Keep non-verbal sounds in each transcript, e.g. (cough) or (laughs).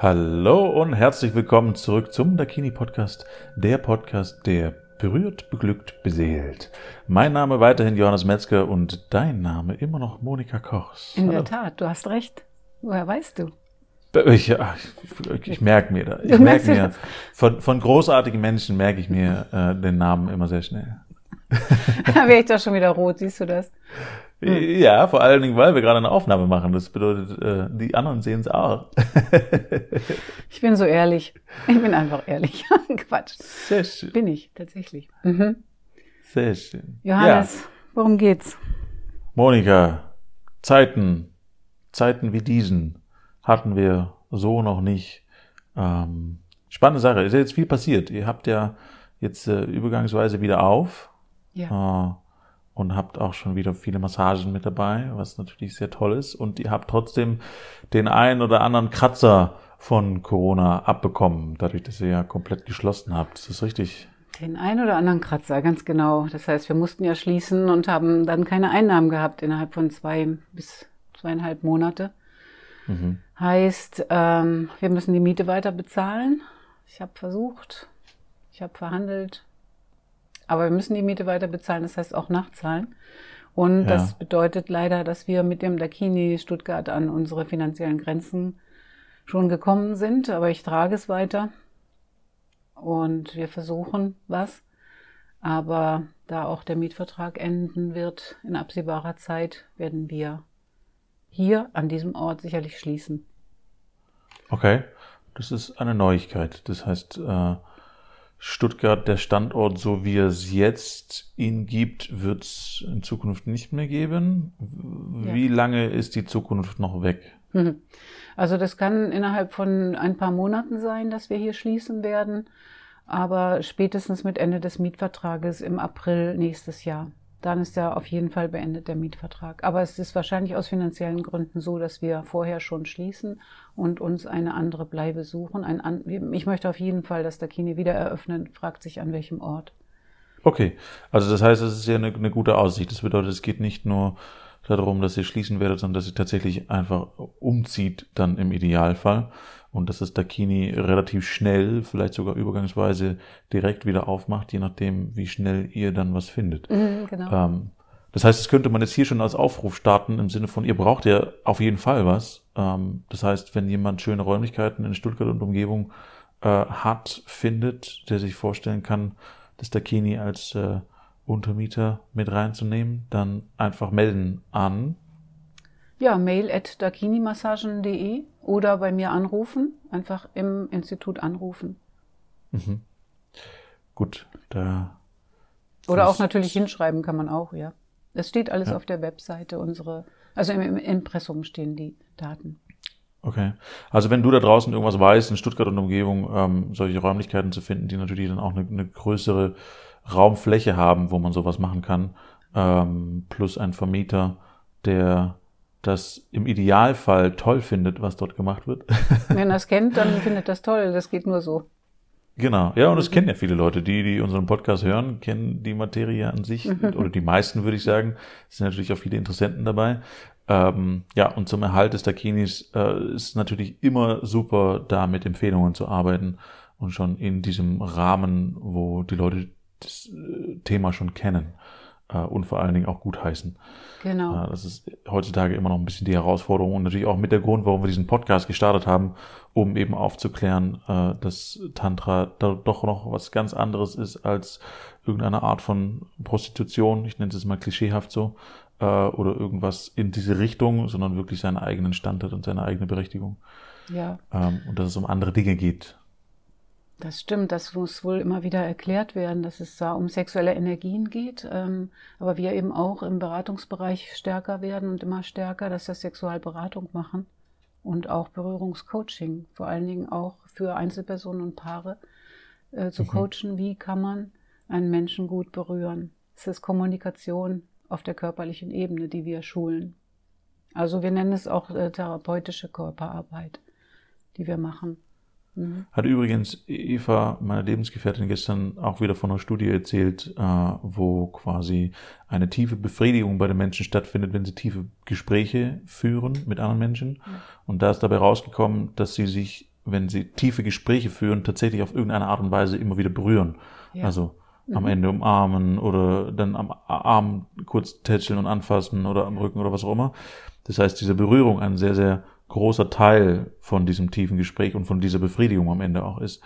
Hallo und herzlich willkommen zurück zum Dakini Podcast, der Podcast, der berührt, beglückt, beseelt. Mein Name weiterhin Johannes Metzger und dein Name immer noch Monika Kochs. In der Tat, du hast recht. Woher weißt du? Ich, ich, ich merke mir da. Ich merke mir, von, von großartigen Menschen merke ich mir äh, den Namen immer sehr schnell. (laughs) da wäre ich doch schon wieder rot, siehst du das? Hm. Ja, vor allen Dingen, weil wir gerade eine Aufnahme machen. Das bedeutet, äh, die anderen sehen es auch. (laughs) ich bin so ehrlich. Ich bin einfach ehrlich. (laughs) Quatsch. Sehr schön. Bin ich, tatsächlich. Mhm. Sehr schön. Johannes, ja. worum geht's? Monika, Zeiten, Zeiten wie diesen hatten wir so noch nicht. Ähm, spannende Sache. Ist ja jetzt viel passiert. Ihr habt ja jetzt äh, übergangsweise wieder auf. Ja. Äh, und habt auch schon wieder viele Massagen mit dabei, was natürlich sehr toll ist. Und ihr habt trotzdem den einen oder anderen Kratzer von Corona abbekommen, dadurch, dass ihr ja komplett geschlossen habt. Ist das richtig? Den einen oder anderen Kratzer, ganz genau. Das heißt, wir mussten ja schließen und haben dann keine Einnahmen gehabt innerhalb von zwei bis zweieinhalb Monate. Mhm. Heißt, ähm, wir müssen die Miete weiter bezahlen. Ich habe versucht, ich habe verhandelt, aber wir müssen die Miete weiter bezahlen, das heißt auch nachzahlen. Und ja. das bedeutet leider, dass wir mit dem Dakini Stuttgart an unsere finanziellen Grenzen schon gekommen sind. Aber ich trage es weiter und wir versuchen was. Aber da auch der Mietvertrag enden wird in absehbarer Zeit, werden wir hier an diesem Ort sicherlich schließen. Okay, das ist eine Neuigkeit. Das heißt, äh, Stuttgart, der Standort, so wie es jetzt ihn gibt, wird es in Zukunft nicht mehr geben. Wie ja. lange ist die Zukunft noch weg? Mhm. Also das kann innerhalb von ein paar Monaten sein, dass wir hier schließen werden, aber spätestens mit Ende des Mietvertrages im April nächstes Jahr dann ist ja auf jeden Fall beendet der Mietvertrag. Aber es ist wahrscheinlich aus finanziellen Gründen so, dass wir vorher schon schließen und uns eine andere Bleibe suchen. Ein, ich möchte auf jeden Fall das Dakini wieder eröffnen, fragt sich an welchem Ort. Okay, also das heißt, es ist ja eine, eine gute Aussicht. Das bedeutet, es geht nicht nur darum, dass ihr schließen werdet, sondern dass ihr tatsächlich einfach umzieht, dann im Idealfall und dass das Dakini relativ schnell, vielleicht sogar übergangsweise direkt wieder aufmacht, je nachdem, wie schnell ihr dann was findet. Mhm, genau. Ähm, das heißt, das könnte man jetzt hier schon als Aufruf starten im Sinne von, ihr braucht ja auf jeden Fall was. Ähm, das heißt, wenn jemand schöne Räumlichkeiten in Stuttgart und Umgebung äh, hat, findet, der sich vorstellen kann, das Dakini als äh, Untermieter mit reinzunehmen, dann einfach melden an ja, mail at dakinimassagen.de oder bei mir anrufen, einfach im Institut anrufen. Mhm. Gut, da. Oder auch natürlich hinschreiben kann man auch, ja. Es steht alles ja. auf der Webseite, unsere, also im, im Impressum stehen die Daten. Okay. Also wenn du da draußen irgendwas weißt, in Stuttgart und Umgebung ähm, solche Räumlichkeiten zu finden, die natürlich dann auch eine, eine größere Raumfläche haben, wo man sowas machen kann, ähm, plus ein Vermieter, der das im Idealfall toll findet, was dort gemacht wird. (laughs) Wenn er es kennt, dann (laughs) findet das toll. Das geht nur so. Genau, ja, und das kennen ja viele Leute. Die, die unseren Podcast hören, kennen die Materie an sich, mhm. oder die meisten, würde ich sagen. Es sind natürlich auch viele Interessenten dabei. Ähm, ja, und zum Erhalt des Dakinis äh, ist natürlich immer super, da mit Empfehlungen zu arbeiten und schon in diesem Rahmen, wo die Leute das äh, Thema schon kennen äh, und vor allen Dingen auch gut heißen. Genau. Äh, das ist heutzutage immer noch ein bisschen die Herausforderung und natürlich auch mit der Grund, warum wir diesen Podcast gestartet haben, um eben aufzuklären, dass Tantra da doch noch was ganz anderes ist als irgendeine Art von Prostitution. Ich nenne es mal klischeehaft so oder irgendwas in diese Richtung, sondern wirklich seinen eigenen Stand hat und seine eigene Berechtigung. Ja. Ähm, und dass es um andere Dinge geht. Das stimmt, das muss wohl immer wieder erklärt werden, dass es da um sexuelle Energien geht, ähm, aber wir eben auch im Beratungsbereich stärker werden und immer stärker, dass wir Sexualberatung machen und auch Berührungscoaching, vor allen Dingen auch für Einzelpersonen und Paare äh, zu mhm. coachen, wie kann man einen Menschen gut berühren. Es ist Kommunikation auf der körperlichen Ebene, die wir schulen. Also wir nennen es auch äh, therapeutische Körperarbeit, die wir machen. Mhm. Hat übrigens Eva, meine Lebensgefährtin, gestern auch wieder von einer Studie erzählt, äh, wo quasi eine tiefe Befriedigung bei den Menschen stattfindet, wenn sie tiefe Gespräche führen mit anderen Menschen. Mhm. Und da ist dabei rausgekommen, dass sie sich wenn sie tiefe Gespräche führen, tatsächlich auf irgendeine Art und Weise immer wieder berühren. Ja. Also am mhm. Ende umarmen oder dann am Arm kurz tätscheln und anfassen oder am Rücken oder was auch immer. Das heißt, diese Berührung ein sehr, sehr großer Teil von diesem tiefen Gespräch und von dieser Befriedigung am Ende auch ist.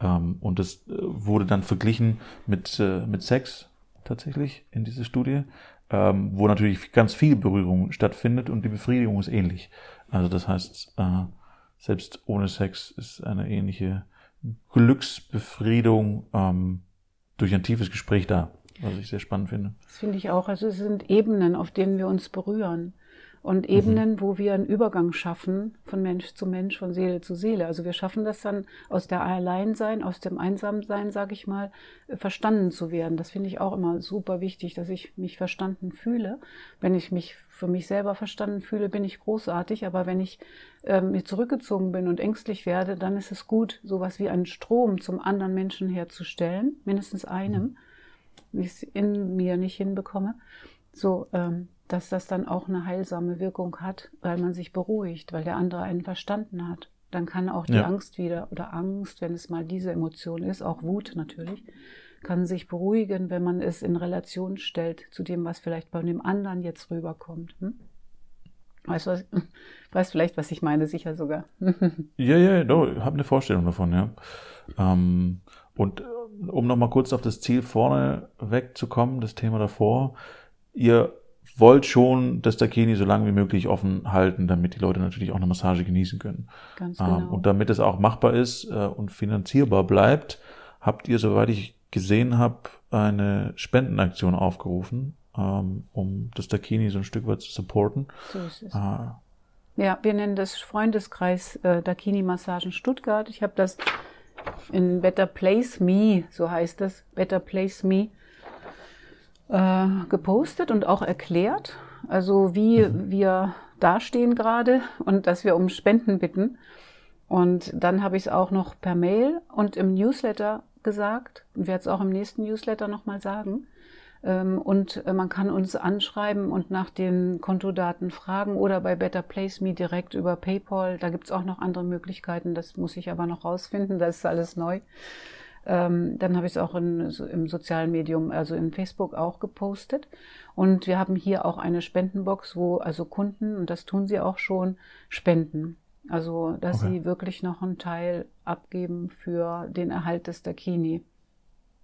Ähm, und das äh, wurde dann verglichen mit, äh, mit Sex tatsächlich in dieser Studie, ähm, wo natürlich ganz viel Berührung stattfindet und die Befriedigung ist ähnlich. Also das heißt, äh, selbst ohne Sex ist eine ähnliche Glücksbefriedung ähm, durch ein tiefes Gespräch da, was ich sehr spannend finde. Das finde ich auch. Also es sind Ebenen, auf denen wir uns berühren und Ebenen, mhm. wo wir einen Übergang schaffen von Mensch zu Mensch, von Seele zu Seele. Also wir schaffen das dann aus der Alleinsein, aus dem Einsamsein, sage ich mal, verstanden zu werden. Das finde ich auch immer super wichtig, dass ich mich verstanden fühle. Wenn ich mich für mich selber verstanden fühle, bin ich großartig. Aber wenn ich äh, mir zurückgezogen bin und ängstlich werde, dann ist es gut, sowas wie einen Strom zum anderen Menschen herzustellen, mindestens einem, mhm. wie ich es in mir nicht hinbekomme. So, ähm, dass das dann auch eine heilsame Wirkung hat, weil man sich beruhigt, weil der andere einen verstanden hat. Dann kann auch die ja. Angst wieder oder Angst, wenn es mal diese Emotion ist, auch Wut natürlich, kann sich beruhigen, wenn man es in Relation stellt zu dem, was vielleicht bei dem anderen jetzt rüberkommt. Hm? Weißt du, was, (laughs) weißt vielleicht, was ich meine, sicher sogar. (laughs) ja, ja, no, ich habe eine Vorstellung davon, ja. Ähm, und äh, um nochmal kurz auf das Ziel vorne wegzukommen, das Thema davor, ihr wollt schon das Dakini so lange wie möglich offen halten, damit die Leute natürlich auch eine Massage genießen können. Ganz ähm, genau. Ähm, und damit es auch machbar ist äh, und finanzierbar bleibt, habt ihr, soweit ich gesehen habe, eine Spendenaktion aufgerufen, ähm, um das Dakini so ein Stück weit zu supporten. So ist es. Äh, ja, wir nennen das Freundeskreis äh, Dakini Massagen Stuttgart. Ich habe das in Better Place Me, so heißt es, Better Place Me, äh, gepostet und auch erklärt, also wie mhm. wir dastehen gerade und dass wir um Spenden bitten. Und dann habe ich es auch noch per Mail und im Newsletter gesagt und werde es auch im nächsten Newsletter nochmal sagen. Ähm, und äh, man kann uns anschreiben und nach den Kontodaten fragen oder bei Better Place Me direkt über PayPal. Da gibt es auch noch andere Möglichkeiten. Das muss ich aber noch rausfinden. Das ist alles neu. Ähm, dann habe ich es auch in, im sozialen Medium, also in Facebook auch gepostet. Und wir haben hier auch eine Spendenbox, wo also Kunden, und das tun sie auch schon, spenden. Also, dass okay. sie wirklich noch einen Teil abgeben für den Erhalt des Dakini.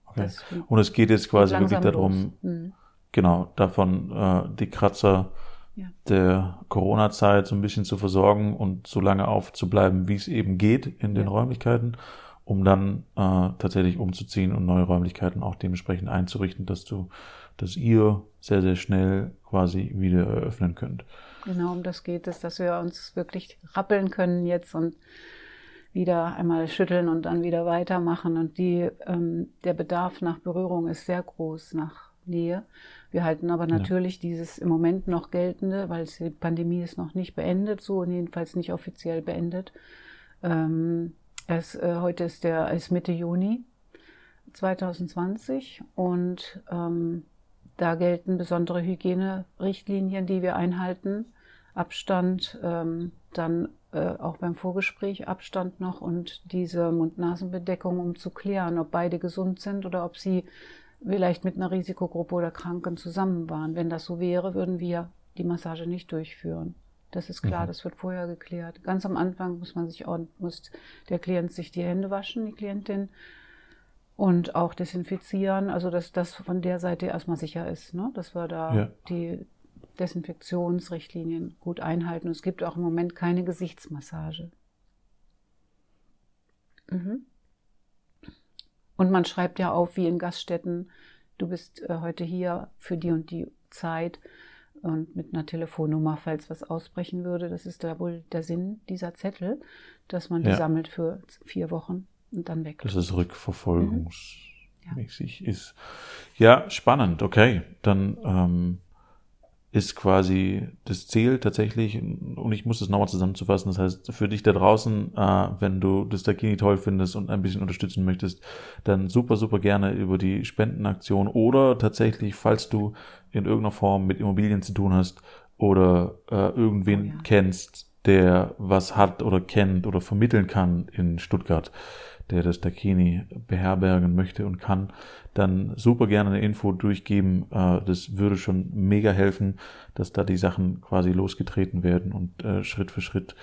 Okay. und es geht jetzt quasi wirklich darum, mhm. genau, davon äh, die Kratzer ja. der Corona-Zeit so ein bisschen zu versorgen und so lange aufzubleiben, wie es eben geht in den ja. Räumlichkeiten um dann äh, tatsächlich umzuziehen und neue Räumlichkeiten auch dementsprechend einzurichten, dass du, dass ihr sehr, sehr schnell quasi wieder eröffnen könnt. Genau, um das geht es, dass wir uns wirklich rappeln können jetzt und wieder einmal schütteln und dann wieder weitermachen. Und die, ähm, der Bedarf nach Berührung ist sehr groß, nach Nähe. Wir halten aber natürlich ja. dieses im Moment noch geltende, weil die Pandemie ist noch nicht beendet, so und jedenfalls nicht offiziell beendet. Ähm, es, äh, heute ist der ist Mitte Juni 2020 und ähm, da gelten besondere Hygienerichtlinien, die wir einhalten. Abstand, ähm, dann äh, auch beim Vorgespräch Abstand noch und diese Mund-Nasen-Bedeckung, um zu klären, ob beide gesund sind oder ob sie vielleicht mit einer Risikogruppe oder Kranken zusammen waren. Wenn das so wäre, würden wir die Massage nicht durchführen. Das ist klar, mhm. das wird vorher geklärt. Ganz am Anfang muss man sich muss der Klient sich die Hände waschen, die Klientin, und auch desinfizieren. Also dass das von der Seite erstmal sicher ist, ne? dass wir da ja. die Desinfektionsrichtlinien gut einhalten. Und es gibt auch im Moment keine Gesichtsmassage. Mhm. Und man schreibt ja auf, wie in Gaststätten, du bist äh, heute hier für die und die Zeit und mit einer Telefonnummer, falls was ausbrechen würde. Das ist da wohl der Sinn dieser Zettel, dass man die ja. sammelt für vier Wochen und dann weg. Dass es rückverfolgungsmäßig mhm. ja. ist. Ja, spannend. Okay, dann ähm, ist quasi das Ziel tatsächlich, und ich muss das nochmal zusammenzufassen, das heißt, für dich da draußen, äh, wenn du das Dakini toll findest und ein bisschen unterstützen möchtest, dann super, super gerne über die Spendenaktion oder tatsächlich, falls du in irgendeiner Form mit Immobilien zu tun hast oder äh, irgendwen oh, ja. kennst, der was hat oder kennt oder vermitteln kann in Stuttgart, der das Dakini beherbergen möchte und kann, dann super gerne eine Info durchgeben. Äh, das würde schon mega helfen, dass da die Sachen quasi losgetreten werden und äh, Schritt für Schritt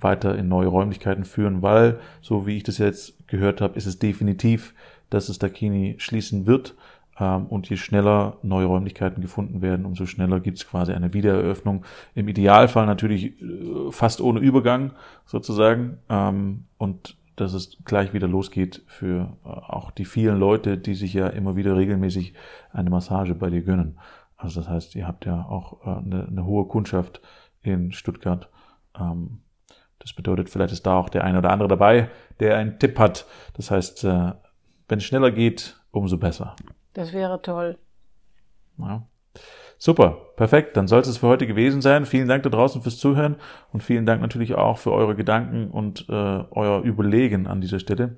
weiter in neue Räumlichkeiten führen, weil, so wie ich das jetzt gehört habe, ist es definitiv, dass es Dakini schließen wird. Ähm, und je schneller neue Räumlichkeiten gefunden werden, umso schneller gibt es quasi eine Wiedereröffnung. Im Idealfall natürlich äh, fast ohne Übergang sozusagen. Ähm, und dass es gleich wieder losgeht für äh, auch die vielen Leute, die sich ja immer wieder regelmäßig eine Massage bei dir gönnen. Also das heißt, ihr habt ja auch äh, eine, eine hohe Kundschaft in Stuttgart. Ähm, das bedeutet, vielleicht ist da auch der eine oder andere dabei, der einen Tipp hat. Das heißt, wenn es schneller geht, umso besser. Das wäre toll. Ja. Super, perfekt. Dann soll es für heute gewesen sein. Vielen Dank da draußen fürs Zuhören und vielen Dank natürlich auch für eure Gedanken und äh, euer Überlegen an dieser Stelle.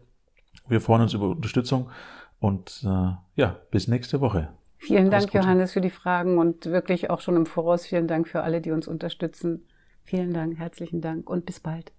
Wir freuen uns über Unterstützung und äh, ja, bis nächste Woche. Vielen Dank, Johannes, für die Fragen und wirklich auch schon im Voraus vielen Dank für alle, die uns unterstützen. Vielen Dank, herzlichen Dank und bis bald.